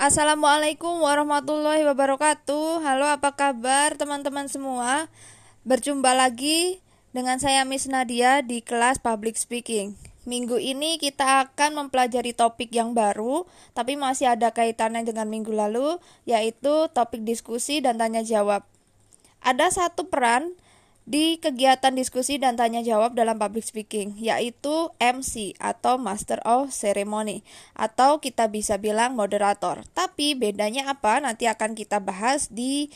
Assalamualaikum warahmatullahi wabarakatuh. Halo, apa kabar teman-teman semua? Berjumpa lagi dengan saya Miss Nadia di kelas Public Speaking. Minggu ini kita akan mempelajari topik yang baru, tapi masih ada kaitannya dengan minggu lalu, yaitu topik diskusi dan tanya jawab. Ada satu peran di kegiatan diskusi dan tanya jawab dalam public speaking, yaitu MC atau Master of Ceremony, atau kita bisa bilang moderator. Tapi bedanya apa? Nanti akan kita bahas di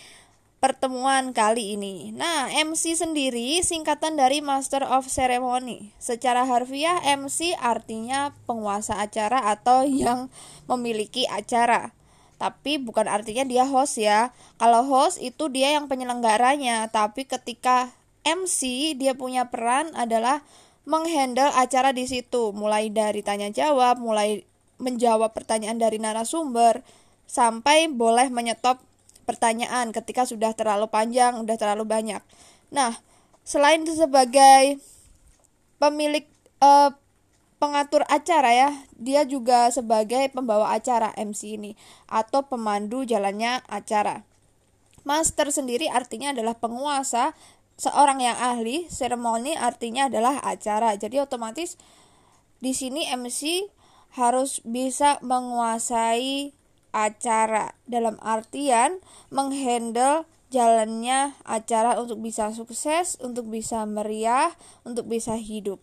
pertemuan kali ini. Nah, MC sendiri singkatan dari Master of Ceremony. Secara harfiah, MC artinya penguasa acara atau yang memiliki acara tapi bukan artinya dia host ya. Kalau host itu dia yang penyelenggaranya, tapi ketika MC dia punya peran adalah menghandle acara di situ, mulai dari tanya jawab, mulai menjawab pertanyaan dari narasumber sampai boleh menyetop pertanyaan ketika sudah terlalu panjang, sudah terlalu banyak. Nah, selain sebagai pemilik eh, pengatur acara ya, dia juga sebagai pembawa acara MC ini atau pemandu jalannya acara. Master sendiri artinya adalah penguasa seorang yang ahli seremoni artinya adalah acara. Jadi otomatis di sini MC harus bisa menguasai acara dalam artian menghandle jalannya acara untuk bisa sukses, untuk bisa meriah, untuk bisa hidup.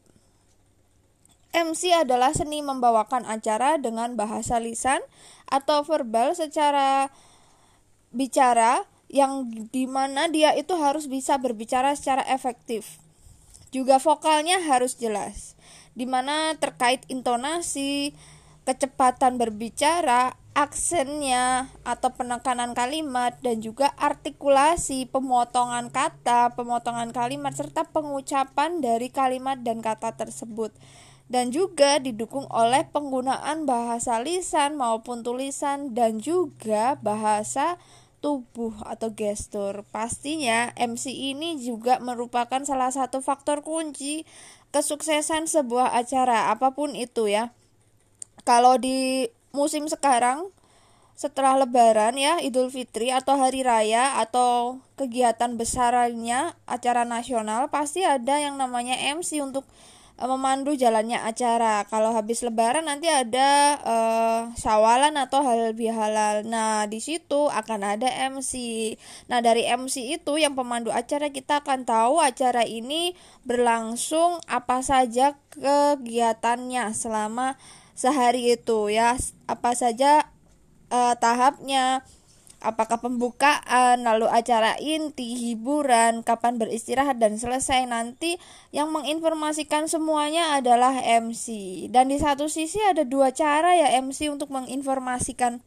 MC adalah seni membawakan acara dengan bahasa lisan atau verbal secara bicara yang di mana dia itu harus bisa berbicara secara efektif. Juga vokalnya harus jelas, di mana terkait intonasi, kecepatan berbicara, aksennya atau penekanan kalimat dan juga artikulasi, pemotongan kata, pemotongan kalimat serta pengucapan dari kalimat dan kata tersebut. Dan juga didukung oleh penggunaan bahasa lisan maupun tulisan dan juga bahasa tubuh atau gestur. Pastinya MC ini juga merupakan salah satu faktor kunci kesuksesan sebuah acara apa pun itu ya. Kalau di musim sekarang setelah lebaran ya Idul Fitri atau hari raya atau kegiatan besarnya acara nasional pasti ada yang namanya MC untuk memandu jalannya acara. Kalau habis lebaran nanti ada uh, sawalan atau halal bihalal. Nah, di situ akan ada MC. Nah, dari MC itu yang pemandu acara kita akan tahu acara ini berlangsung apa saja kegiatannya selama sehari itu ya. Apa saja uh, tahapnya apakah pembukaan, lalu acara inti, hiburan, kapan beristirahat dan selesai nanti yang menginformasikan semuanya adalah MC. Dan di satu sisi ada dua cara ya MC untuk menginformasikan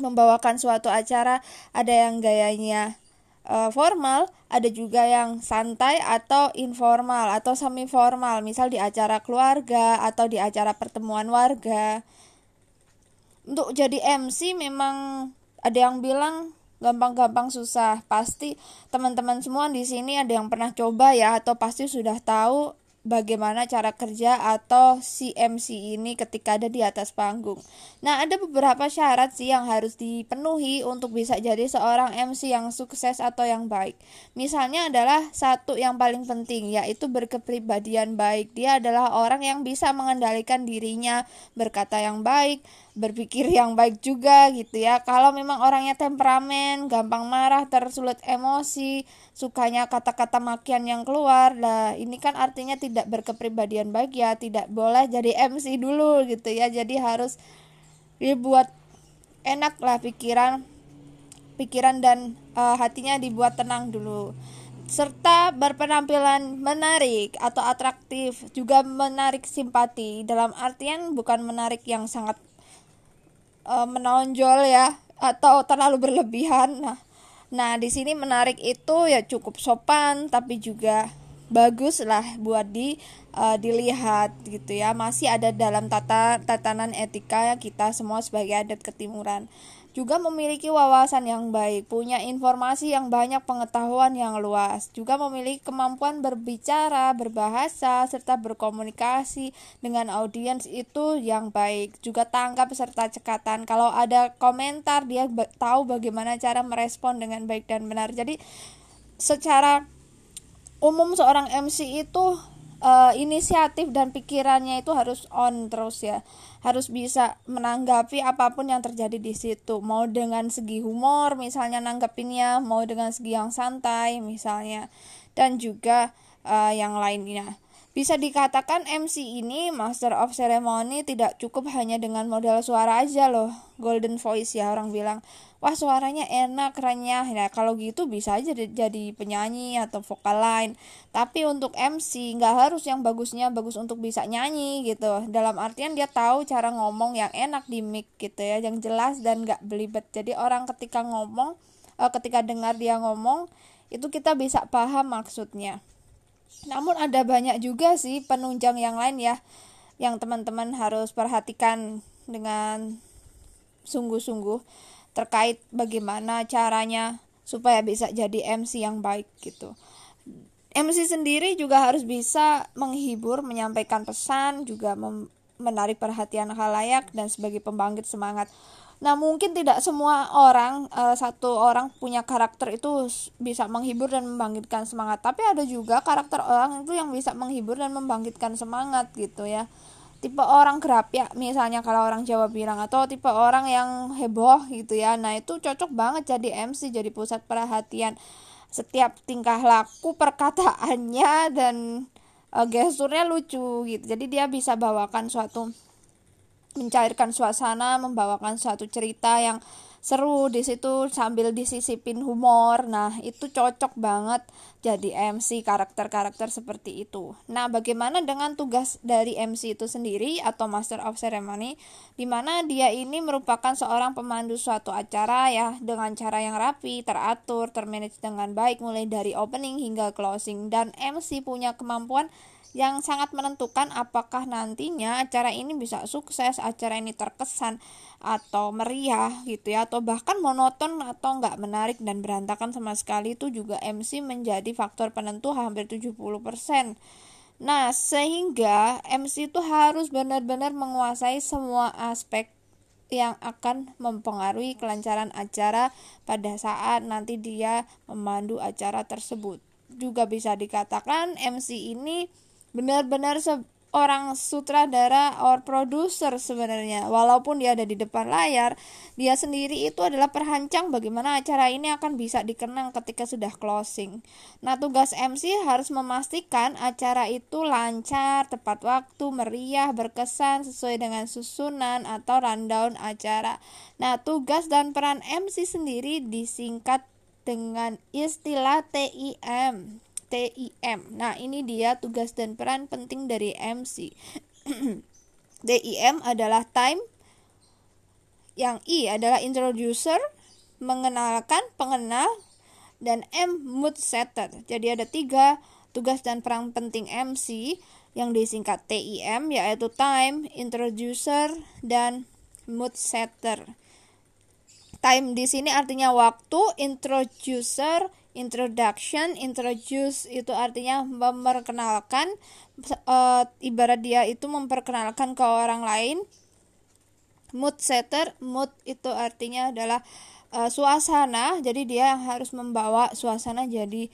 membawakan suatu acara, ada yang gayanya uh, formal, ada juga yang santai atau informal atau semi formal, misal di acara keluarga atau di acara pertemuan warga. Untuk jadi MC memang ada yang bilang gampang-gampang susah. Pasti teman-teman semua di sini ada yang pernah coba ya atau pasti sudah tahu bagaimana cara kerja atau si MC ini ketika ada di atas panggung. Nah, ada beberapa syarat sih yang harus dipenuhi untuk bisa jadi seorang MC yang sukses atau yang baik. Misalnya adalah satu yang paling penting yaitu berkepribadian baik. Dia adalah orang yang bisa mengendalikan dirinya, berkata yang baik, berpikir yang baik juga gitu ya. Kalau memang orangnya temperamen, gampang marah, tersulut emosi, sukanya kata-kata makian yang keluar, lah ini kan artinya tidak berkepribadian baik ya, tidak boleh jadi MC dulu gitu ya. Jadi harus dibuat enak lah pikiran pikiran dan uh, hatinya dibuat tenang dulu serta berpenampilan menarik atau atraktif juga menarik simpati dalam artian bukan menarik yang sangat uh, menonjol ya atau terlalu berlebihan. Nah, nah di sini menarik itu ya cukup sopan tapi juga bagus lah buat di uh, dilihat gitu ya masih ada dalam tata tatanan etika kita semua sebagai adat ketimuran juga memiliki wawasan yang baik, punya informasi yang banyak, pengetahuan yang luas, juga memiliki kemampuan berbicara, berbahasa, serta berkomunikasi dengan audiens itu yang baik, juga tanggap serta cekatan. Kalau ada komentar, dia tahu bagaimana cara merespon dengan baik dan benar. Jadi, secara umum seorang MC itu uh, inisiatif dan pikirannya itu harus on terus ya. Harus bisa menanggapi apa pun yang terjadi di situ. Mau dengan segi humor misalnya nanggepinnya mau dengan segi yang santai misalnya. Dan juga uh, yang lainnya bisa dikatakan MC ini Master of Ceremony tidak cukup hanya dengan modal suara aja loh. Golden Voice ya orang bilang. Wah suaranya enak kerennya. Nah kalau gitu bisa aja jadi penyanyi atau vokal lain. Tapi untuk MC nggak harus yang bagusnya bagus untuk bisa nyanyi gitu. Dalam artian dia tahu cara ngomong yang enak di mic gitu ya. Yang jelas dan nggak belibet. Jadi orang ketika ngomong uh, ketika dengar dia ngomong itu kita bisa paham maksudnya namun ada banyak juga sih penunjang yang lain ya yang teman-teman harus perhatikan dengan sungguh-sungguh terkait bagaimana caranya supaya bisa jadi MC yang baik gitu. MC sendiri juga harus bisa menghibur, menyampaikan pesan, juga menarik perhatian halayak dan sebagai pembangkit semangat. Nah, mungkin tidak semua orang uh, satu orang punya karakter itu bisa menghibur dan membangkitkan semangat, tapi ada juga karakter orang itu yang bisa menghibur dan membangkitkan semangat gitu ya. Tipe orang gerap ya, misalnya kalau orang Jawa bilang atau tipe orang yang heboh gitu ya. Nah, itu cocok banget jadi MC, jadi pusat perhatian. Setiap tingkah laku, perkataannya dan uh, gesturnya lucu gitu. Jadi dia bisa bawakan suatu mencairkan suasana, membawakan suatu cerita yang seru di situ sambil disisipin humor. Nah, itu cocok banget jadi MC karakter-karakter seperti itu. Nah, bagaimana dengan tugas dari MC itu sendiri atau Master of Ceremony di mana dia ini merupakan seorang pemandu suatu acara ya dengan cara yang rapi, teratur, termanage dengan baik mulai dari opening hingga closing dan MC punya kemampuan yang sangat menentukan apakah nantinya acara ini bisa sukses, acara ini terkesan atau meriah gitu ya atau bahkan monoton atau nggak menarik dan berantakan sama sekali itu juga MC menjadi faktor penentu hampir 70%. Nah, sehingga MC itu harus benar-benar menguasai semua aspek yang akan mempengaruhi kelancaran acara pada saat nanti dia memandu acara tersebut. Juga bisa dikatakan MC ini benar-benar seorang sutradara or produser sebenarnya. Walaupun dia ada di depan layar dia sendiri itu adalah perhancang bagaimana acara ini akan bisa dikenang ketika sudah closing. Nah tugas MC harus memastikan acara itu lancar tepat waktu meriah berkesan sesuai dengan susunan atau rundown acara. Nah tugas dan peran MC sendiri disingkat dengan istilah TIM TIM. Nah, ini dia tugas dan peran penting dari MC. TIM adalah time yang I adalah introducer, mengenalkan, pengenal, dan M mood setter. Jadi ada tiga tugas dan peran penting MC yang disingkat TIM yaitu time, introducer, dan mood setter. Time di sini artinya waktu, introducer introduction introduce itu artinya memperkenalkan uh, ibarat dia itu memperkenalkan ke orang lain. Mood setter mood itu artinya adalah uh, suasana. Jadi dia yang harus membawa suasana jadi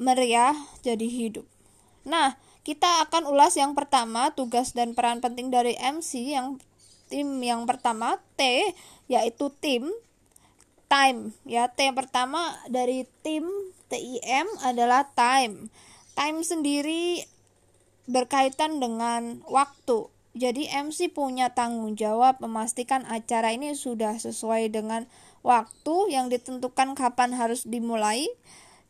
meriah jadi hidup. Nah kita akan ulas yang pertama tugas dan peran penting dari MC yang tim yang pertama T yaitu tim time. Ya T yang pertama dari tim TIM adalah time. Time sendiri berkaitan dengan waktu. Jadi MC punya tanggung jawab memastikan acara ini sudah sesuai dengan waktu yang ditentukan kapan harus dimulai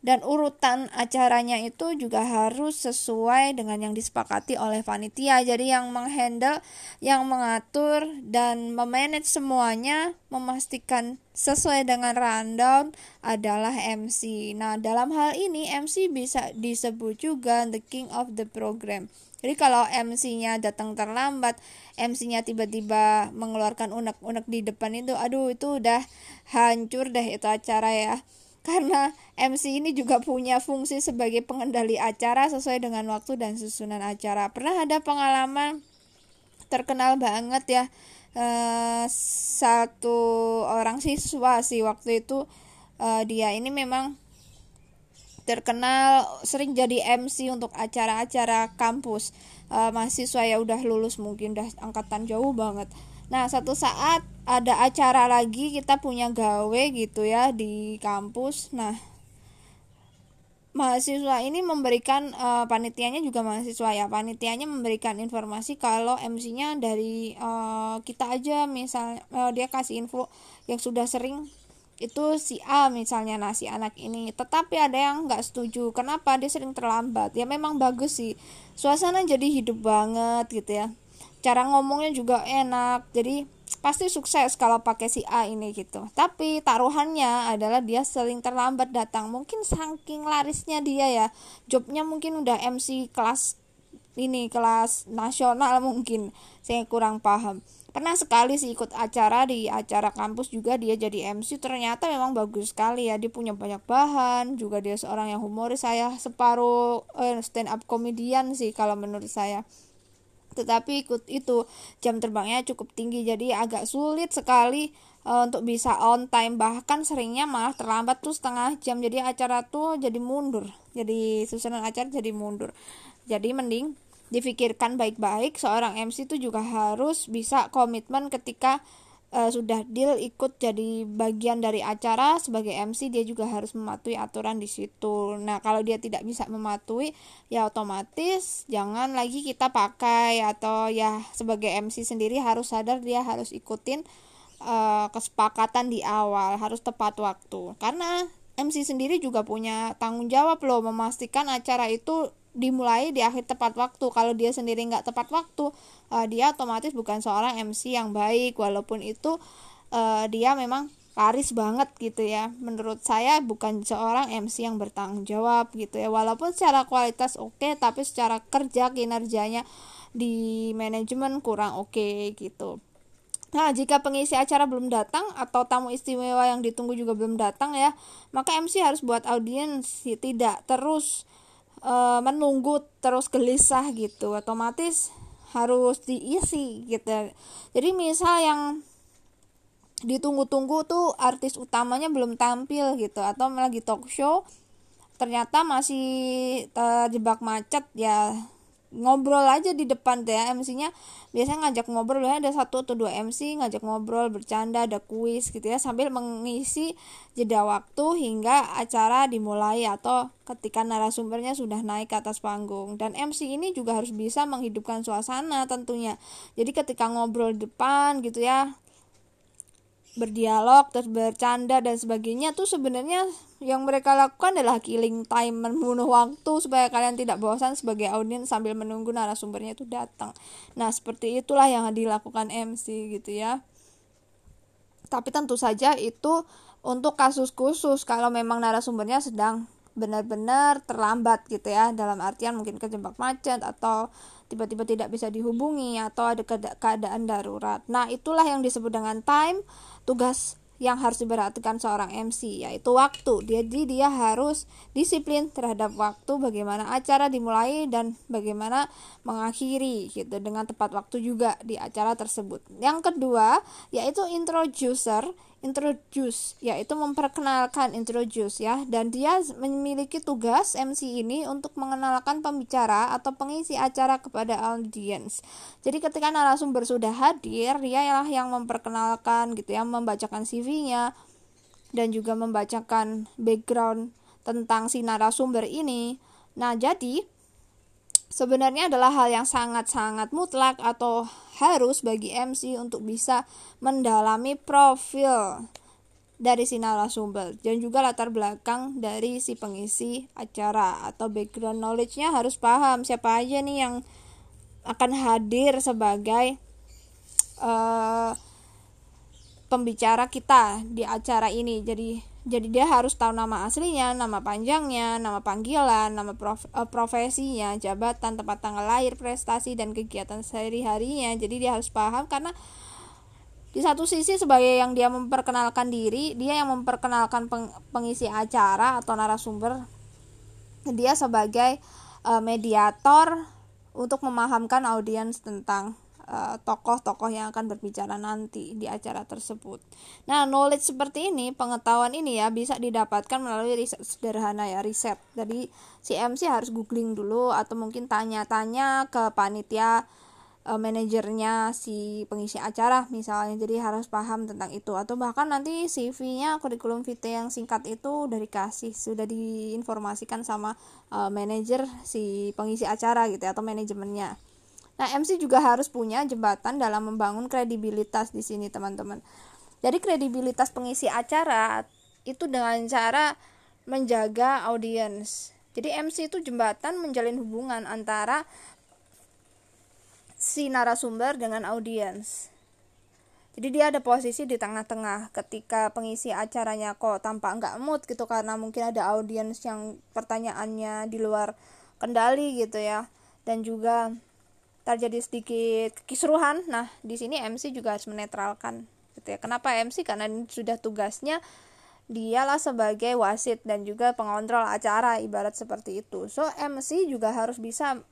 dan urutan acaranya itu juga harus sesuai dengan yang disepakati oleh panitia. Jadi yang menghandle, yang mengatur dan memanage semuanya memastikan sesuai dengan rundown adalah MC. Nah, dalam hal ini MC bisa disebut juga the king of the program. Jadi kalau MC-nya datang terlambat, MC-nya tiba-tiba mengeluarkan unek-unek di depan itu, aduh itu udah hancur deh itu acara ya karena MC ini juga punya fungsi sebagai pengendali acara sesuai dengan waktu dan susunan acara. Pernah ada pengalaman terkenal banget ya eh, satu orang siswa sih waktu itu eh, dia ini memang terkenal sering jadi MC untuk acara-acara kampus eh, mahasiswa ya udah lulus mungkin udah angkatan jauh banget Nah, satu saat ada acara lagi kita punya gawe gitu ya di kampus. Nah, mahasiswa ini memberikan uh, panitianya juga mahasiswa ya. Panitianya memberikan informasi kalau MC-nya dari uh, kita aja misal uh, dia kasih info yang sudah sering itu si A misalnya nah si anak ini. Tetapi ada yang nggak setuju. Kenapa? Dia sering terlambat. Ya memang bagus sih. Suasana jadi hidup banget gitu ya cara ngomongnya juga enak. Jadi pasti sukses kalau pakai si A ini gitu. Tapi taruhannya adalah dia sering terlambat datang. Mungkin saking larisnya dia ya. Jobnya mungkin udah MC kelas ini kelas nasional mungkin. Saya kurang paham. Pernah sekali sih ikut acara di acara kampus juga dia jadi MC ternyata memang bagus sekali ya. Dia punya banyak bahan. Juga dia seorang yang humoris. Saya separuh eh, stand up komedian sih kalau menurut saya tetapi ikut itu jam terbangnya cukup tinggi jadi agak sulit sekali uh, untuk bisa on time. Bahkan seringnya malah terlambat tuh setengah jam jadi acara tuh jadi mundur. Jadi susunan acara jadi mundur. Jadi mending difikirkan baik-baik seorang MC itu juga harus bisa komitmen ketika uh, sudah deal ikut jadi bagian dari acara sebagai MC dia juga harus mematuhi aturan di situ. Nah, kalau dia tidak bisa mematuhi ya otomatis jangan lagi kita pakai atau ya sebagai MC sendiri harus sadar dia harus ikutin uh, kesepakatan di awal, harus tepat waktu. Karena MC sendiri juga punya tanggung jawab loh memastikan acara itu dimulai di akhir tepat waktu. Kalau dia sendiri nggak tepat waktu uh, dia otomatis bukan seorang MC yang baik. Walaupun itu uh, dia memang karis banget gitu ya. Menurut saya bukan seorang MC yang bertanggung jawab gitu ya. Walaupun secara kualitas oke okay, tapi secara kerja kinerjanya di manajemen kurang oke okay, gitu. Nah, jika pengisi acara belum datang atau tamu istimewa yang ditunggu juga belum datang ya, maka MC harus buat audiens tidak terus e, menunggu terus gelisah gitu. Otomatis harus diisi gitu. Jadi misal yang ditunggu-tunggu tuh artis utamanya belum tampil gitu. Atau lagi talk show ternyata masih terjebak macet ya ngobrol aja di depan deh MC-nya biasanya ngajak ngobrol ya ada satu atau dua MC ngajak ngobrol bercanda ada kuis gitu ya sambil mengisi jeda waktu hingga acara dimulai atau ketika narasumbernya sudah naik ke atas panggung. Dan MC ini juga harus bisa menghidupkan suasana tentunya. Jadi ketika ngobrol di depan gitu ya berdialog terus bercanda dan sebagainya tuh sebenarnya yang mereka lakukan adalah killing time membunuh waktu supaya kalian tidak bosan sebagai audiens sambil menunggu narasumbernya itu datang nah seperti itulah yang dilakukan MC gitu ya tapi tentu saja itu untuk kasus khusus kalau memang narasumbernya sedang benar-benar terlambat gitu ya dalam artian mungkin kejebak macet atau tiba-tiba tidak bisa dihubungi atau ada keadaan darurat. Nah, itulah yang disebut dengan time tugas yang harus diperhatikan seorang MC yaitu waktu. Jadi dia harus disiplin terhadap waktu bagaimana acara dimulai dan bagaimana mengakhiri gitu dengan tepat waktu juga di acara tersebut. Yang kedua yaitu introducer introduce yaitu memperkenalkan introduce ya dan dia memiliki tugas MC ini untuk mengenalkan pembicara atau pengisi acara kepada audiens. Jadi ketika narasumber sudah hadir, dia lah yang memperkenalkan gitu ya, membacakan CV-nya dan juga membacakan background tentang si narasumber ini. Nah, jadi sebenarnya adalah hal yang sangat-sangat mutlak atau harus bagi MC untuk bisa mendalami profil dari si narasumber dan juga latar belakang dari si pengisi acara atau background knowledge-nya harus paham. Siapa aja nih yang akan hadir sebagai uh, pembicara kita di acara ini. Jadi jadi dia harus tahu nama aslinya, nama panjangnya, nama panggilan, nama prof, uh, profesinya, jabatan, tempat tanggal lahir, prestasi dan kegiatan sehari-harinya. Jadi dia harus paham karena di satu sisi sebagai yang dia memperkenalkan diri dia yang memperkenalkan peng, pengisi acara atau narasumber dia sebagai uh, mediator untuk memahamkan audiens tentang eh, tokoh-tokoh uh, yang akan berbicara nanti di acara tersebut. Nah, knowledge seperti ini, pengetahuan ini ya bisa didapatkan melalui riset sederhana ya, riset. Jadi si MC harus googling dulu atau mungkin tanya-tanya ke panitia uh, manajernya si pengisi acara misalnya jadi harus paham tentang itu atau bahkan nanti CV-nya kurikulum vitae yang singkat itu udah dikasih sudah diinformasikan sama uh, manajer si pengisi acara gitu ya, atau manajemennya. Nah, MC juga harus punya jembatan dalam membangun kredibilitas di sini, teman-teman. Jadi kredibilitas pengisi acara itu dengan cara menjaga audiens. Jadi MC itu jembatan menjalin hubungan antara si narasumber dengan audiens. Jadi dia ada posisi di tengah-tengah ketika pengisi acaranya kok tampak nggak mood gitu karena mungkin ada audiens yang pertanyaannya di luar kendali gitu ya dan juga terjadi sedikit kisruhan. Nah di sini MC juga harus menetralkan gitu ya. Kenapa MC? Karena sudah tugasnya dialah sebagai wasit dan juga pengontrol acara ibarat seperti itu. So MC juga harus bisa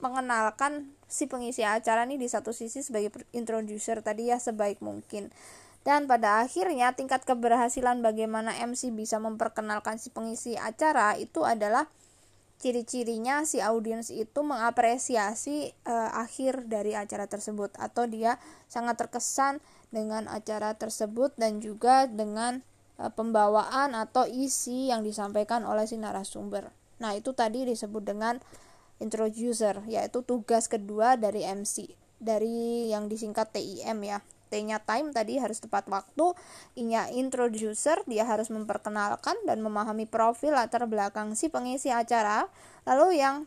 mengenalkan si pengisi acara ini di satu sisi sebagai introducer tadi ya sebaik mungkin dan pada akhirnya tingkat keberhasilan bagaimana MC bisa memperkenalkan si pengisi acara itu adalah ciri-cirinya si audiens itu mengapresiasi uh, akhir dari acara tersebut atau dia sangat terkesan dengan acara tersebut dan juga dengan uh, pembawaan atau isi yang disampaikan oleh si narasumber. Nah, itu tadi disebut dengan introducer yaitu tugas kedua dari MC dari yang disingkat TIM ya T-nya time tadi harus tepat waktu, I-nya introducer, dia harus memperkenalkan dan memahami profil latar belakang si pengisi acara. Lalu yang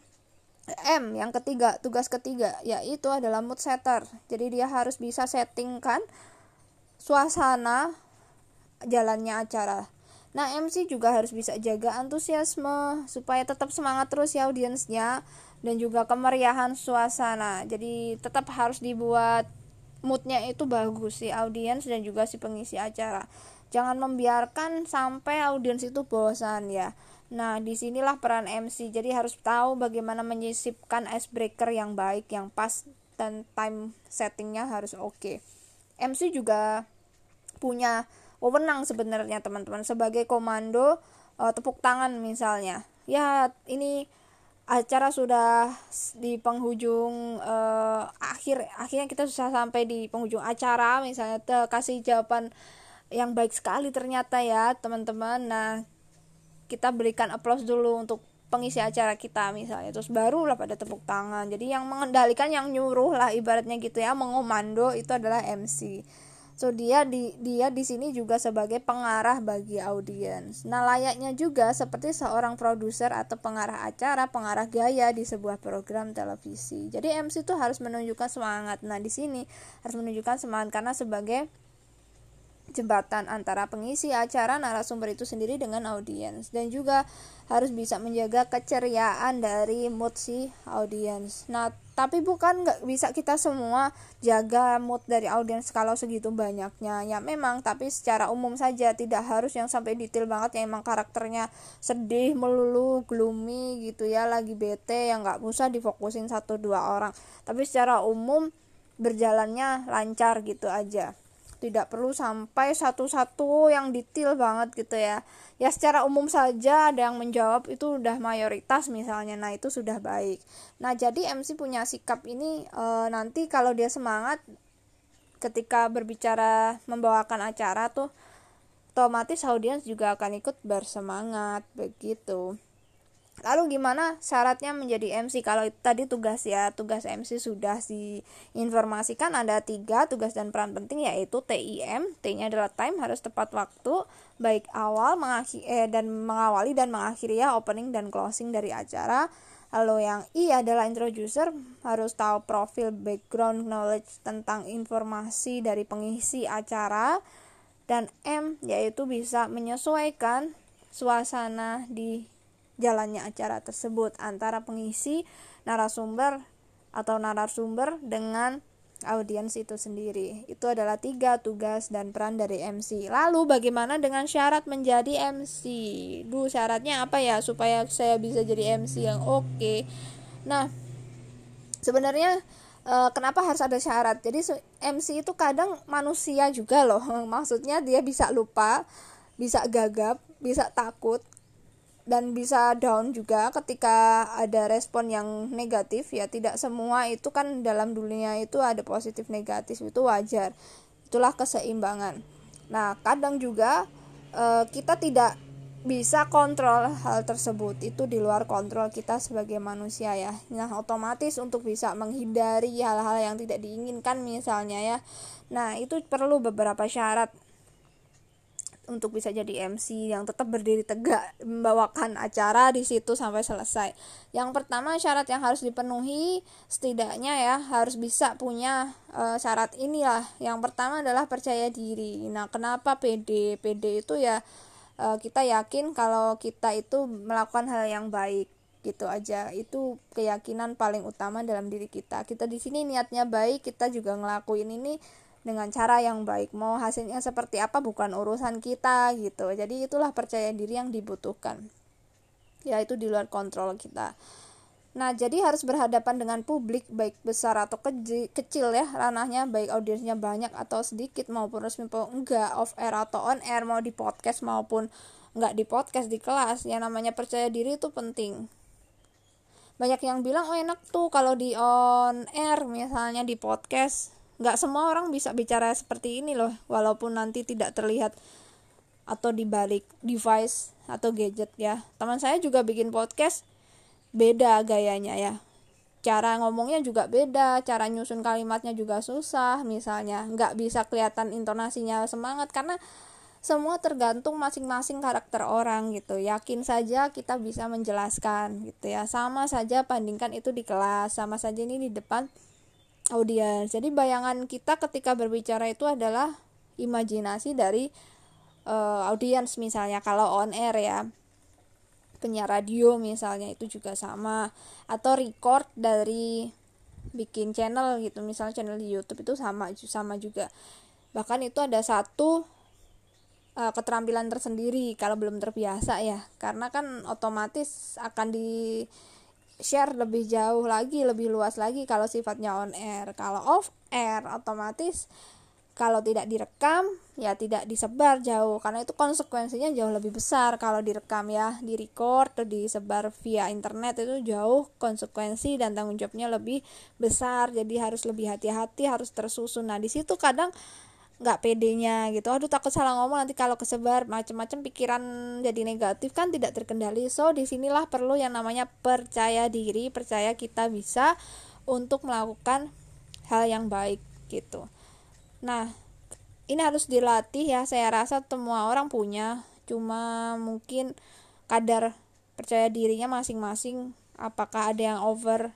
M, yang ketiga, tugas ketiga, yaitu adalah mood setter. Jadi dia harus bisa settingkan suasana jalannya acara. Nah, MC juga harus bisa jaga antusiasme supaya tetap semangat terus ya audiensnya dan juga kemeriahan suasana. Jadi tetap harus dibuat moodnya itu bagus si audiens dan juga si pengisi acara. Jangan membiarkan sampai audiens itu bosan ya. Nah, di sinilah peran MC. Jadi harus tahu bagaimana menyisipkan icebreaker yang baik, yang pas dan time settingnya harus oke. Okay. MC juga punya wewenang sebenarnya teman-teman sebagai komando uh, tepuk tangan misalnya ya ini acara sudah di penghujung uh, akhir akhirnya kita susah sampai di penghujung acara misalnya kasih jawaban yang baik sekali ternyata ya teman-teman. Nah kita berikan applause dulu untuk pengisi acara kita misalnya. Terus barulah pada tepuk tangan. Jadi yang mengendalikan yang nyuruh lah ibaratnya gitu ya mengomando itu adalah MC So dia di dia di sini juga sebagai pengarah bagi audiens. Nah, layaknya juga seperti seorang produser atau pengarah acara, pengarah gaya di sebuah program televisi. Jadi MC itu harus menunjukkan semangat. Nah, di sini harus menunjukkan semangat karena sebagai jembatan antara pengisi acara narasumber itu sendiri dengan audiens dan juga harus bisa menjaga keceriaan dari mood si audiens. Nah, tapi bukan nggak bisa kita semua jaga mood dari audiens kalau segitu banyaknya. Ya memang, tapi secara umum saja tidak harus yang sampai detail banget yang emang karakternya sedih, melulu, gloomy gitu ya, lagi bete yang nggak usah difokusin satu dua orang. Tapi secara umum berjalannya lancar gitu aja tidak perlu sampai satu-satu yang detail banget gitu ya. Ya secara umum saja ada yang menjawab itu udah mayoritas misalnya. Nah itu sudah baik. Nah jadi MC punya sikap ini e, nanti kalau dia semangat ketika berbicara membawakan acara tuh otomatis audiens juga akan ikut bersemangat begitu Lalu gimana syaratnya menjadi MC? Kalau tadi tugas ya, tugas MC sudah diinformasikan ada tiga tugas dan peran penting yaitu TIM, T-nya adalah time harus tepat waktu, baik awal mengakhiri, eh, dan mengawali dan mengakhiri ya opening dan closing dari acara. Lalu yang I adalah introducer harus tahu profil background knowledge tentang informasi dari pengisi acara dan M yaitu bisa menyesuaikan suasana di jalannya acara tersebut antara pengisi narasumber atau narasumber dengan audiens itu sendiri. Itu adalah tiga tugas dan peran dari MC. Lalu bagaimana dengan syarat menjadi MC? Duh, syaratnya apa ya supaya saya bisa jadi MC yang oke? Okay? Nah, sebenarnya e, kenapa harus ada syarat? Jadi MC itu kadang manusia juga loh. Maksudnya dia bisa lupa, bisa gagap, bisa takut, dan bisa down juga ketika ada respon yang negatif ya tidak semua itu kan dalam dunia itu ada positif negatif itu wajar. Itulah keseimbangan. Nah kadang juga e, kita tidak bisa kontrol hal tersebut. Itu di luar kontrol kita sebagai manusia ya. Nah otomatis untuk bisa menghindari hal-hal yang tidak diinginkan misalnya ya. Nah itu perlu beberapa syarat untuk bisa jadi MC yang tetap berdiri tegak membawakan acara di situ sampai selesai. Yang pertama syarat yang harus dipenuhi setidaknya ya harus bisa punya e, syarat inilah. Yang pertama adalah percaya diri. Nah, kenapa PD? PD itu ya e, kita yakin kalau kita itu melakukan hal yang baik gitu aja itu keyakinan paling utama dalam diri kita kita di sini niatnya baik kita juga ngelakuin ini dengan cara yang baik. Mau hasilnya seperti apa bukan urusan kita gitu. Jadi itulah percaya diri yang dibutuhkan. Ya itu di luar kontrol kita. Nah jadi harus berhadapan dengan publik baik besar atau kecil ya. Ranahnya baik audiensnya banyak atau sedikit maupun resmi maupun enggak off air atau on air mau di podcast maupun enggak di podcast di kelas. Ya namanya percaya diri itu penting. Banyak yang bilang oh enak tuh kalau di on air misalnya di podcast nggak semua orang bisa bicara seperti ini loh walaupun nanti tidak terlihat atau dibalik device atau gadget ya. Teman saya juga bikin podcast beda gayanya ya. Cara ngomongnya juga beda cara nyusun kalimatnya juga susah misalnya. Nggak bisa kelihatan intonasinya semangat karena semua tergantung masing-masing karakter orang gitu. Yakin saja kita bisa menjelaskan gitu ya. Sama saja bandingkan itu di kelas sama saja ini di depan audiens. Jadi bayangan kita ketika berbicara itu adalah imajinasi dari uh, audiens misalnya kalau on air ya. Penyiar radio misalnya itu juga sama atau record dari bikin channel gitu misalnya channel di YouTube itu sama sama juga bahkan itu ada satu uh, keterampilan tersendiri kalau belum terbiasa ya karena kan otomatis akan di share lebih jauh lagi lebih luas lagi kalau sifatnya on air. Kalau off air otomatis kalau tidak direkam ya tidak disebar jauh karena itu konsekuensinya jauh lebih besar. Kalau direkam ya di record atau disebar via internet itu jauh konsekuensi dan tanggung jawabnya lebih besar. Jadi harus lebih hati-hati harus tersusun. Nah di situ kadang nggak pedenya gitu. Aduh takut salah ngomong nanti kalau kesebar macam-macam pikiran jadi negatif kan tidak terkendali. So di sinilah perlu yang namanya percaya diri percaya kita bisa untuk melakukan hal yang baik gitu. Nah ini harus dilatih ya. Saya rasa semua orang punya. Cuma mungkin kadar percaya dirinya masing-masing apakah ada yang over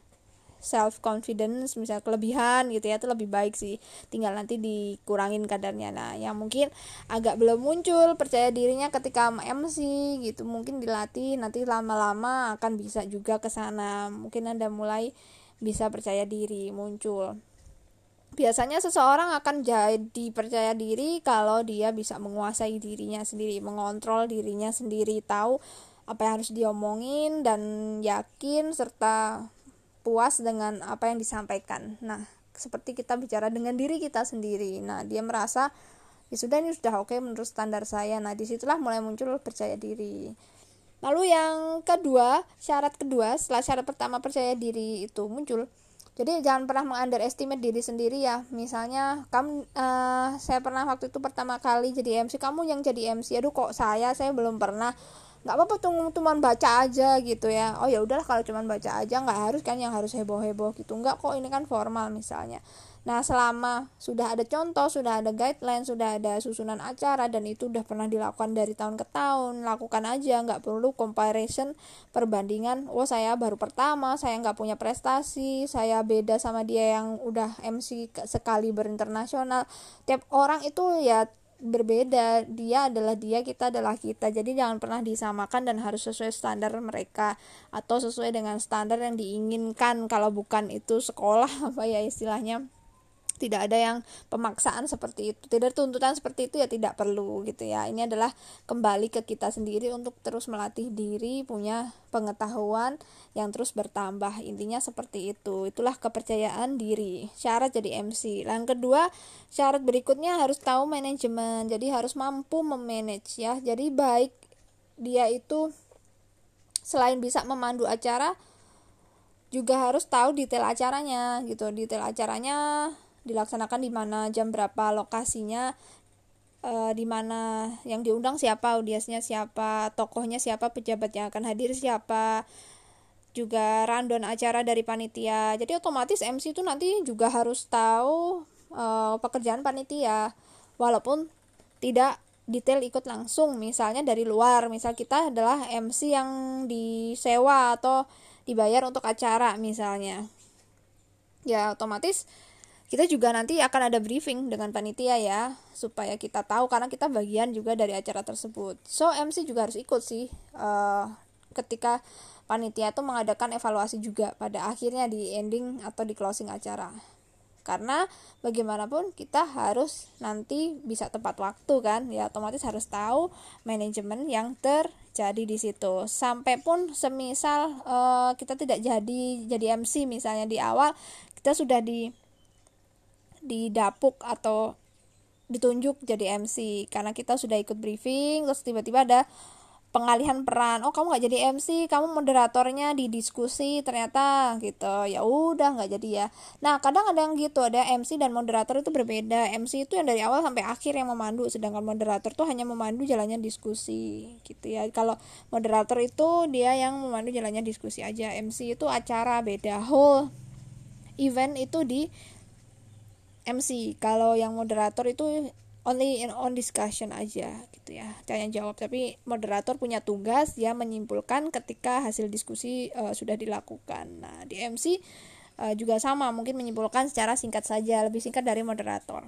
self confidence misalnya kelebihan gitu ya itu lebih baik sih. Tinggal nanti dikurangin kadarnya. Nah yang mungkin agak belum muncul percaya dirinya ketika MC gitu mungkin dilatih nanti lama-lama akan bisa juga ke sana. Mungkin anda mulai bisa percaya diri muncul. Biasanya seseorang akan jadi percaya diri kalau dia bisa menguasai dirinya sendiri mengontrol dirinya sendiri tahu apa yang harus diomongin dan yakin serta puas dengan apa yang disampaikan. Nah, seperti kita bicara dengan diri kita sendiri. Nah, dia merasa ya sudah ini sudah oke menurut standar saya. Nah, di situlah mulai muncul percaya diri. Lalu yang kedua, syarat kedua setelah syarat pertama percaya diri itu muncul. Jadi jangan pernah mengunderestimate diri sendiri ya. Misalnya kamu uh, saya pernah waktu itu pertama kali jadi MC, kamu yang jadi MC. Aduh kok saya saya belum pernah nggak apa-apa tuh cuma baca aja gitu ya. Oh ya udahlah kalau cuma baca aja nggak harus kan yang harus heboh heboh gitu. Nggak kok ini kan formal misalnya. Nah, selama sudah ada contoh, sudah ada guideline, sudah ada susunan acara, dan itu udah pernah dilakukan dari tahun ke tahun, lakukan aja, nggak perlu comparison, perbandingan, oh saya baru pertama, saya nggak punya prestasi, saya beda sama dia yang udah MC sekali berinternasional. Tiap orang itu ya berbeda. Dia adalah dia kita adalah kita. Jadi jangan pernah disamakan dan harus sesuai standar mereka atau sesuai dengan standar yang diinginkan. Kalau bukan itu sekolah apa ya istilahnya tidak ada yang pemaksaan seperti itu. Tidak tuntutan seperti itu ya tidak perlu gitu ya. Ini adalah kembali ke kita sendiri untuk terus melatih diri punya pengetahuan yang terus bertambah. Intinya seperti itu. Itulah kepercayaan diri. Syarat jadi MC yang kedua syarat berikutnya harus tahu manajemen. Jadi harus mampu memanage ya. Jadi baik dia itu selain bisa memandu acara juga harus tahu detail acaranya gitu. Detail acaranya dilaksanakan di mana jam berapa lokasinya e, di mana yang diundang siapa audiensnya siapa tokohnya siapa pejabat yang akan hadir siapa juga rundown acara dari panitia. Jadi otomatis MC itu nanti juga harus tahu e, pekerjaan panitia. Walaupun tidak detail ikut langsung misalnya dari luar. Misal kita adalah MC yang disewa atau dibayar untuk acara misalnya. Ya otomatis kita juga nanti akan ada briefing dengan panitia ya supaya kita tahu karena kita bagian juga dari acara tersebut. So MC juga harus ikut sih uh, ketika panitia itu mengadakan evaluasi juga pada akhirnya di ending atau di closing acara. Karena bagaimanapun kita harus nanti bisa tepat waktu kan ya otomatis harus tahu manajemen yang terjadi di situ. Sampai pun semisal uh, kita tidak jadi jadi MC misalnya di awal kita sudah di didapuk atau ditunjuk jadi MC karena kita sudah ikut briefing terus tiba-tiba ada pengalihan peran. Oh kamu nggak jadi MC kamu moderatornya di diskusi ternyata gitu. Ya udah nggak jadi ya. Nah kadang ada yang gitu ada MC dan moderator itu berbeda. MC itu yang dari awal sampai akhir yang memandu sedangkan moderator tuh hanya memandu jalannya diskusi gitu ya. Kalau moderator itu dia yang memandu jalannya diskusi aja. MC itu acara beda. Whole event itu di MC kalau yang moderator itu only in on discussion aja gitu ya. Tanya jawab. Tapi moderator punya tugas ya menyimpulkan ketika hasil diskusi uh, sudah dilakukan. Nah di MC uh, eh, juga sama mungkin menyimpulkan secara singkat saja lebih singkat dari moderator.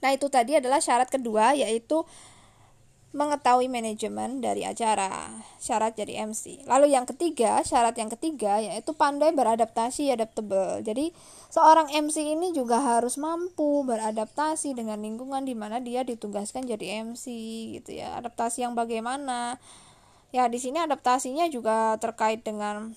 Nah itu tadi adalah syarat kedua yaitu mengetahui manajemen dari acara syarat jadi MC lalu yang ketiga syarat yang ketiga yaitu pandai beradaptasi adaptable. Jadi seorang MC ini juga harus mampu beradaptasi dengan lingkungan di mana dia ditugaskan jadi MC gitu ya. Adaptasi yang bagaimana? Ya di sini adaptasinya juga terkait dengan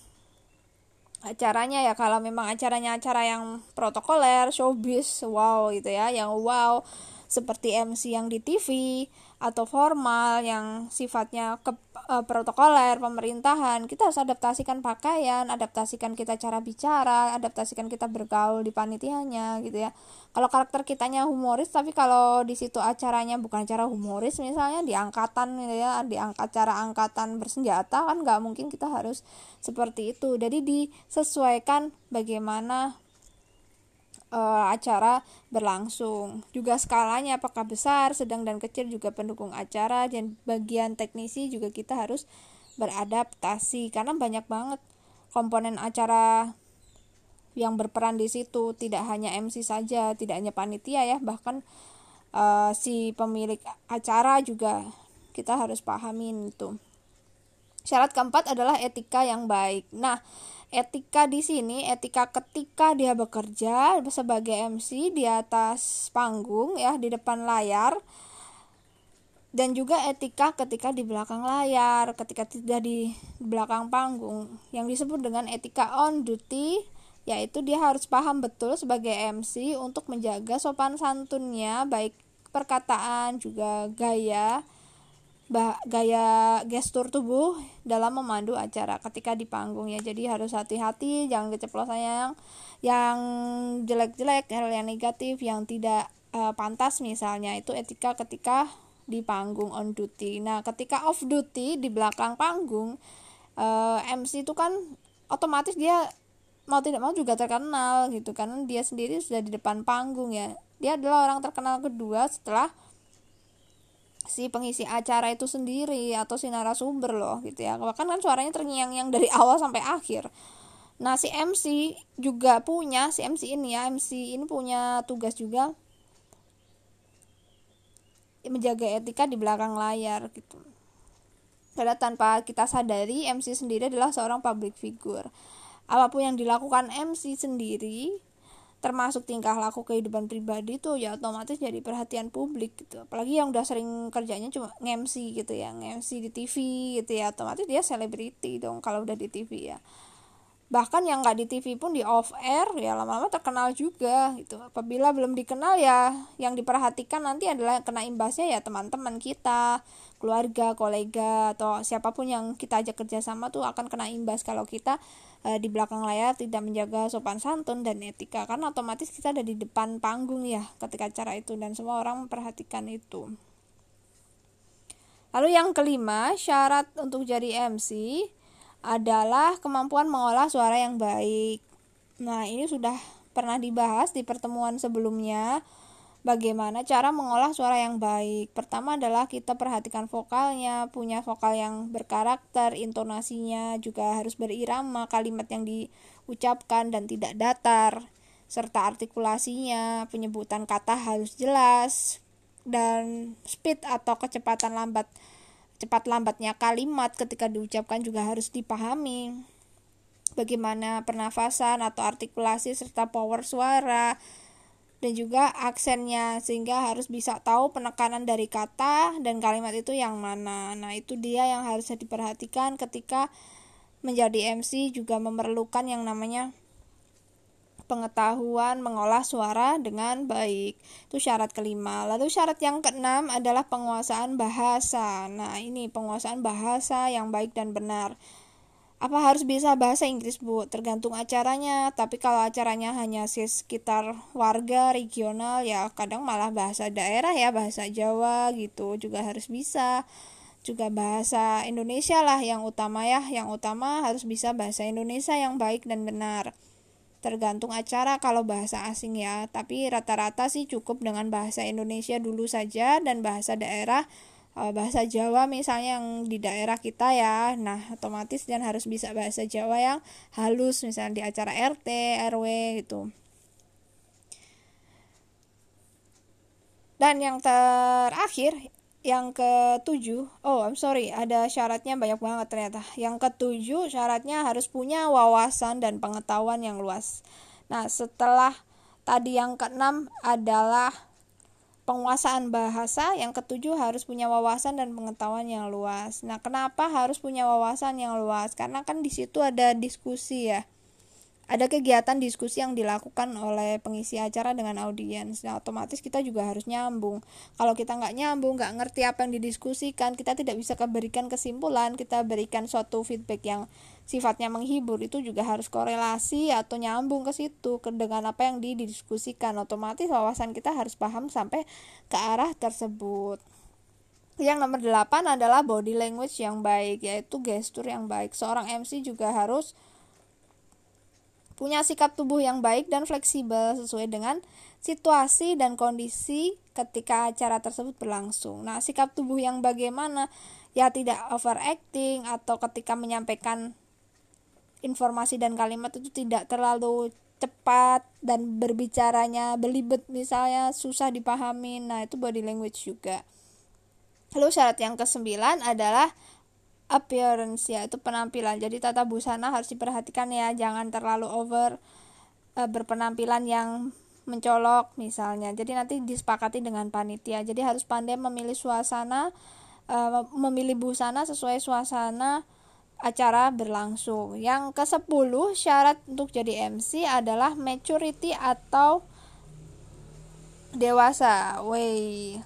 acaranya ya. Kalau memang acaranya acara yang protokoler showbiz wow gitu ya. Yang wow seperti MC yang di TV atau formal yang sifatnya ke uh, protokoler pemerintahan kita harus adaptasikan pakaian adaptasikan kita cara bicara adaptasikan kita bergaul di panitianya gitu ya. Kalau karakter kitanya humoris tapi kalau di situ acaranya bukan acara humoris misalnya di angkatan gitu ya di acara angkatan bersenjata kan nggak mungkin kita harus seperti itu. Jadi disesuaikan bagaimana uh, acara berlangsung. Juga skalanya apakah besar, sedang dan kecil juga pendukung acara. Dan bagian teknisi juga kita harus beradaptasi karena banyak banget komponen acara yang berperan di situ. Tidak hanya MC saja tidak hanya panitia ya bahkan uh, si pemilik acara juga kita harus pahamin itu. Syarat keempat adalah etika yang baik. Nah etika di sini etika ketika dia bekerja sebagai MC di atas panggung ya di depan layar. Dan juga etika ketika di belakang layar ketika tidak di belakang panggung. Yang disebut dengan etika on duty yaitu dia harus paham betul sebagai MC untuk menjaga sopan santunnya baik perkataan juga gaya bah, gaya gestur tubuh dalam memandu acara ketika di panggung ya jadi harus hati-hati jangan keceplosan yang yang jelek-jelek hal yang negatif yang tidak uh, pantas misalnya itu etika ketika di panggung on duty. Nah, ketika off duty di belakang panggung uh, eh, MC itu kan otomatis dia mau tidak mau juga terkenal gitu karena dia sendiri sudah di depan panggung ya. Dia adalah orang terkenal kedua setelah si pengisi acara itu sendiri atau si narasumber loh gitu ya. Bahkan kan suaranya terngiang-ngiang dari awal sampai akhir. Nah si MC juga punya si MC ini ya MC ini punya tugas juga menjaga etika di belakang layar gitu. Karena tanpa kita sadari MC sendiri adalah seorang public figure. Apa pun yang dilakukan MC sendiri termasuk tingkah laku kehidupan pribadi tuh ya otomatis jadi perhatian publik gitu. Apalagi yang udah sering kerjanya cuma nge-MC gitu ya nge-MC di TV gitu ya otomatis dia selebriti dong kalau udah di TV ya. Bahkan yang nggak di TV pun di off air ya lama-lama terkenal juga gitu. Apabila belum dikenal ya yang diperhatikan nanti adalah kena imbasnya ya teman-teman kita keluarga kolega atau siapa pun yang kita ajak kerjasama tuh akan kena imbas kalau kita e, di belakang layar tidak menjaga sopan santun dan etika karena otomatis kita ada di depan panggung ya ketika acara itu dan semua orang memperhatikan itu lalu yang kelima syarat untuk jadi MC adalah kemampuan mengolah suara yang baik. Nah, ini sudah pernah dibahas di pertemuan sebelumnya. Bagaimana cara mengolah suara yang baik? Pertama adalah kita perhatikan vokalnya, punya vokal yang berkarakter, intonasinya juga harus berirama, kalimat yang diucapkan dan tidak datar, serta artikulasinya, penyebutan kata harus jelas, dan speed atau kecepatan lambat cepat lambatnya kalimat ketika diucapkan juga harus dipahami bagaimana pernafasan atau artikulasi serta power suara dan juga aksennya sehingga harus bisa tahu penekanan dari kata dan kalimat itu yang mana. Nah, itu dia yang harusnya diperhatikan ketika menjadi MC juga memerlukan yang namanya pengetahuan mengolah suara dengan baik. Itu syarat kelima. Lalu syarat yang keenam adalah penguasaan bahasa. Nah, ini penguasaan bahasa yang baik dan benar. Apa harus bisa bahasa Inggris, Bu? Tergantung acaranya. Tapi kalau acaranya hanya sekitar warga regional, ya kadang malah bahasa daerah ya, bahasa Jawa gitu. Juga harus bisa. Juga bahasa Indonesia lah yang utama ya. Yang utama harus bisa bahasa Indonesia yang baik dan benar. Tergantung acara kalau bahasa asing ya. Tapi rata-rata sih cukup dengan bahasa Indonesia dulu saja dan bahasa daerah bahasa Jawa misalnya yang di daerah kita ya nah otomatis dan harus bisa bahasa Jawa yang halus misalnya di acara RT RW gitu dan yang terakhir yang ketujuh, oh I'm sorry, ada syaratnya banyak banget ternyata. Yang ketujuh syaratnya harus punya wawasan dan pengetahuan yang luas. Nah setelah tadi yang keenam adalah penguasaan bahasa, yang ketujuh harus punya wawasan dan pengetahuan yang luas. Nah kenapa harus punya wawasan yang luas? Karena kan di situ ada diskusi ya ada kegiatan diskusi yang dilakukan oleh pengisi acara dengan audiens nah, otomatis kita juga harus nyambung kalau kita nggak nyambung nggak ngerti apa yang didiskusikan kita tidak bisa berikan kesimpulan kita berikan suatu feedback yang sifatnya menghibur itu juga harus korelasi atau nyambung ke situ dengan apa yang didiskusikan otomatis wawasan kita harus paham sampai ke arah tersebut yang nomor 8 adalah body language yang baik yaitu gestur yang baik seorang MC juga harus punya sikap tubuh yang baik dan fleksibel sesuai dengan situasi dan kondisi ketika acara tersebut berlangsung. Nah, sikap tubuh yang bagaimana? Ya tidak overacting atau ketika menyampaikan informasi dan kalimat itu tidak terlalu cepat dan berbicaranya belibet misalnya susah dipahami. Nah, itu body language juga. Lalu syarat yang kesembilan adalah appearance ya itu penampilan jadi tata busana harus diperhatikan ya jangan terlalu over uh, berpenampilan yang mencolok misalnya jadi nanti disepakati dengan panitia jadi harus pandai memilih suasana uh, memilih busana sesuai suasana acara berlangsung. Yang ke 10 syarat untuk jadi MC adalah maturity atau dewasa. Wey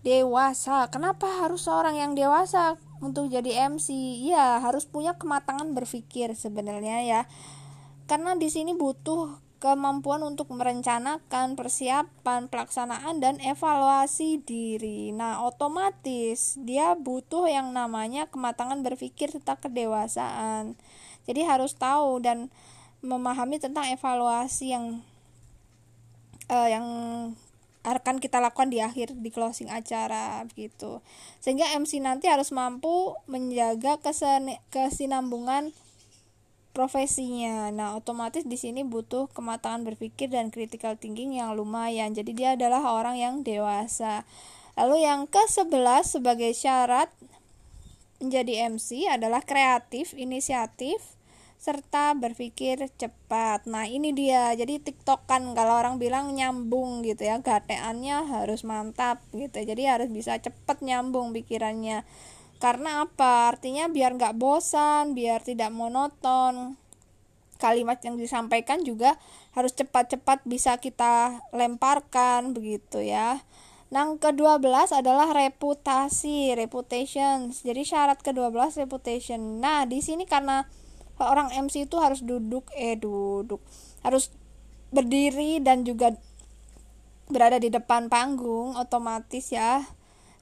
dewasa. Kenapa harus seorang yang dewasa untuk jadi MC ya harus punya kematangan berpikir sebenarnya ya. Karena di sini butuh kemampuan untuk merencanakan persiapan, pelaksanaan dan evaluasi diri. Nah, otomatis dia butuh yang namanya kematangan berpikir serta kedewasaan. Jadi harus tahu dan memahami tentang evaluasi yang uh, yang akan kita lakukan di akhir di closing acara gitu. Sehingga MC nanti harus mampu menjaga kesinambungan profesinya. Nah, otomatis di sini butuh kematangan berpikir dan critical thinking yang lumayan. Jadi dia adalah orang yang dewasa. Lalu yang ke-11 sebagai syarat menjadi MC adalah kreatif, inisiatif, serta berpikir cepat. Nah, ini dia. Jadi TikTok kan kalau orang bilang nyambung gitu ya, gateannya harus mantap gitu. Jadi harus bisa cepat nyambung pikirannya karena apa? Artinya biar nggak bosan biar tidak monoton. Kalimat yang disampaikan juga harus cepat-cepat bisa kita lemparkan begitu ya. Yang ke-12 adalah reputasi, reputation. Jadi syarat ke-12 reputation. Nah, di sini karena orang MC itu harus duduk eh duduk, harus berdiri dan juga berada di depan panggung otomatis ya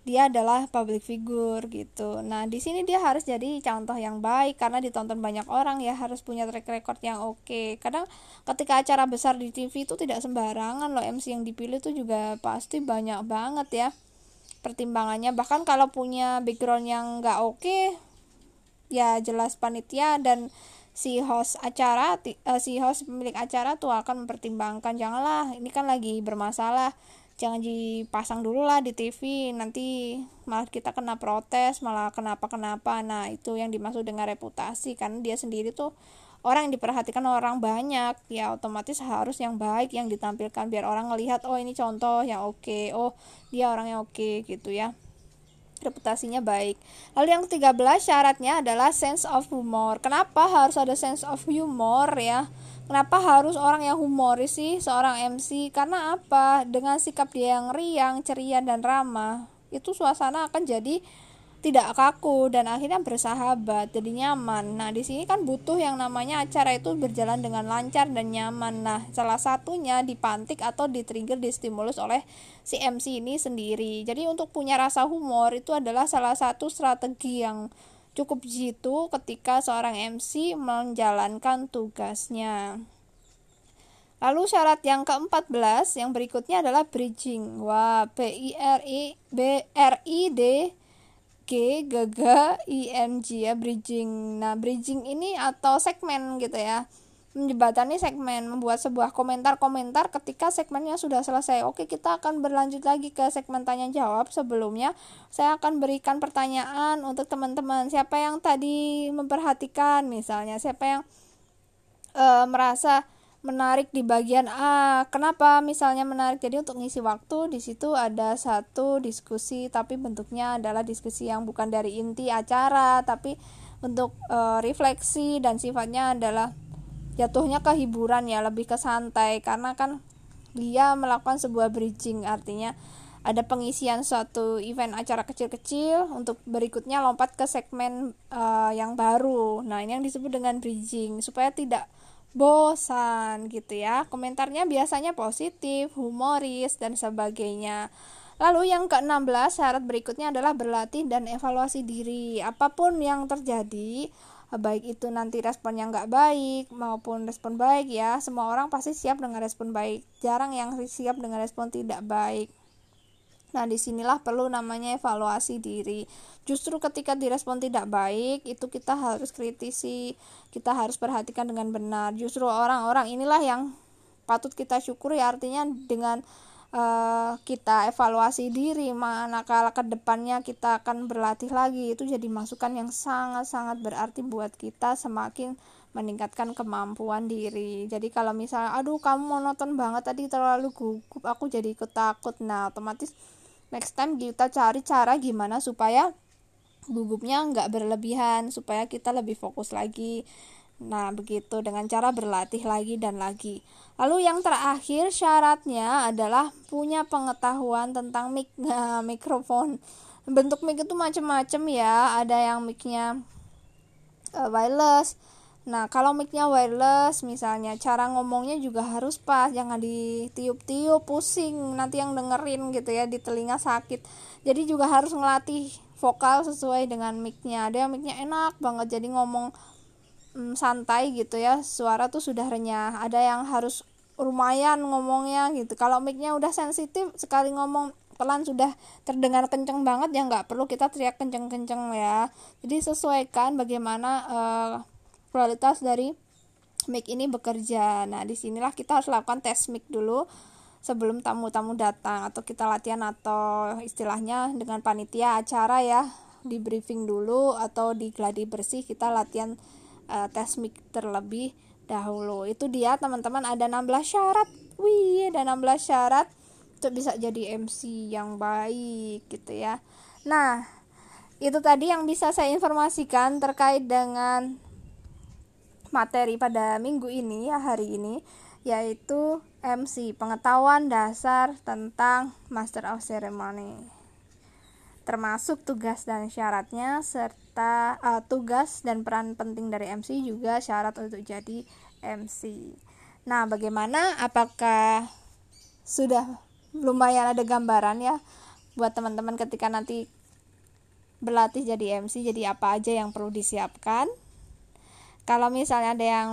dia adalah public figure gitu. Nah, di sini dia harus jadi contoh yang baik karena ditonton banyak orang ya, harus punya track record yang oke. Okay. Kadang ketika acara besar di TV itu tidak sembarangan loh MC yang dipilih itu juga pasti banyak banget ya pertimbangannya. Bahkan kalau punya background yang nggak oke, okay, ya jelas panitia dan si host acara, uh, si host pemilik acara tuh akan mempertimbangkan janganlah ini kan lagi bermasalah jangan dipasang dulu lah di TV nanti malah kita kena protes malah kenapa kenapa nah itu yang dimaksud dengan reputasi karena dia sendiri tuh orang yang diperhatikan orang banyak ya otomatis harus yang baik yang ditampilkan biar orang ngelihat oh ini contoh yang oke okay. oh dia orang yang oke okay, gitu ya reputasinya baik. Lalu yang ketiga belas syaratnya adalah sense of humor. Kenapa harus ada sense of humor ya? Kenapa harus orang yang humoris sih seorang MC? Karena apa? Dengan sikap dia yang riang, ceria dan ramah, itu suasana akan jadi tidak kaku dan akhirnya bersahabat, jadi nyaman. Nah, di sini kan butuh yang namanya acara itu berjalan dengan lancar dan nyaman. Nah, salah satunya dipantik atau di-trigger, distimulus oleh si MC ini sendiri. Jadi untuk punya rasa humor itu adalah salah satu strategi yang Cukup jitu ketika seorang MC menjalankan tugasnya. Lalu syarat yang ke-14 yang berikutnya adalah bridging. Wah, B I R I B R I D G G G I N G ya bridging. Nah, bridging ini atau segmen gitu ya menjembatani segmen, membuat sebuah komentar-komentar ketika segmennya sudah selesai. Oke, kita akan berlanjut lagi ke segmen tanya jawab. Sebelumnya, saya akan berikan pertanyaan untuk teman-teman. Siapa yang tadi memperhatikan misalnya, siapa yang e, merasa menarik di bagian A. Kenapa misalnya menarik? Jadi untuk ngisi waktu di situ ada satu diskusi tapi bentuknya adalah diskusi yang bukan dari inti acara tapi untuk e, refleksi dan sifatnya adalah jatuhnya ke hiburan ya lebih ke santai karena kan dia melakukan sebuah bridging artinya ada pengisian suatu event acara kecil-kecil untuk berikutnya lompat ke segmen uh, yang baru. Nah, ini yang disebut dengan bridging supaya tidak bosan gitu ya. Komentarnya biasanya positif, humoris dan sebagainya. Lalu yang ke-16 syarat berikutnya adalah berlatih dan evaluasi diri. Apa pun yang terjadi, baik itu nanti responnya nggak baik maupun respon baik ya semua orang pasti siap dengan respon baik jarang yang siap dengan respon tidak baik Nah, di sinilah perlu namanya evaluasi diri. Justru ketika direspon tidak baik, itu kita harus kritisi, kita harus perhatikan dengan benar. Justru orang-orang inilah yang patut kita syukuri, artinya dengan uh, kita evaluasi diri manakala ke depannya kita akan berlatih lagi itu jadi masukan yang sangat-sangat berarti buat kita semakin meningkatkan kemampuan diri jadi kalau misalnya aduh kamu monoton banget tadi terlalu gugup aku jadi ikut takut nah otomatis next time kita cari cara gimana supaya gugupnya nggak berlebihan supaya kita lebih fokus lagi Nah, begitu dengan cara berlatih lagi dan lagi. Lalu yang terakhir syaratnya adalah punya pengetahuan tentang mic nah, mikrofon. Bentuk mic itu macam-macam ya. Ada yang micnya uh, wireless. Nah, kalau micnya wireless misalnya, cara ngomongnya juga harus pas, jangan ditiup-tiup, pusing, nanti yang dengerin gitu ya, di telinga sakit. Jadi juga harus ngelatih vokal sesuai dengan micnya. Ada yang micnya enak banget, jadi ngomong mm, santai gitu ya, suara tuh sudah renyah. Ada yang harus lumayan ngomongnya gitu. Kalau micnya udah sensitif, sekali ngomong pelan sudah terdengar kenceng banget ya nggak perlu kita teriak kenceng-kenceng ya. Jadi sesuaikan bagaimana uh, kualitas dari mic ini bekerja. Nah, di sinilah kita harus lakukan tes mic dulu sebelum tamu-tamu datang atau kita latihan atau istilahnya dengan panitia acara ya di briefing dulu atau di gladi bersih kita latihan uh, tes mic terlebih dahulu. Itu dia teman-teman ada 16 syarat. Wih, ada 16 syarat untuk bisa jadi MC yang baik gitu ya. Nah, itu tadi yang bisa saya informasikan terkait dengan materi pada minggu ini ya hari ini yaitu MC pengetahuan dasar tentang Master of Ceremony. Termasuk tugas dan syaratnya serta uh, tugas dan peran penting dari MC juga syarat untuk jadi MC. Nah, bagaimana? Apakah sudah lumayan ada gambaran ya buat teman-teman ketika nanti berlatih jadi MC jadi apa aja yang perlu disiapkan kalau misalnya ada yang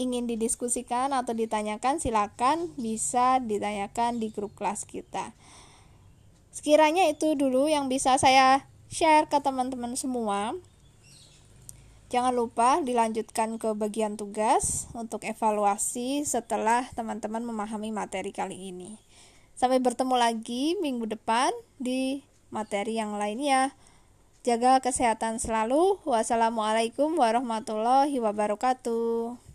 ingin didiskusikan atau ditanyakan, silakan bisa ditanyakan di grup kelas kita. Sekiranya itu dulu yang bisa saya share ke teman-teman semua. Jangan lupa dilanjutkan ke bagian tugas untuk evaluasi setelah teman-teman memahami materi kali ini. Sampai bertemu lagi minggu depan di materi yang lainnya. Jaga kesehatan selalu. Wassalamualaikum warahmatullahi wabarakatuh.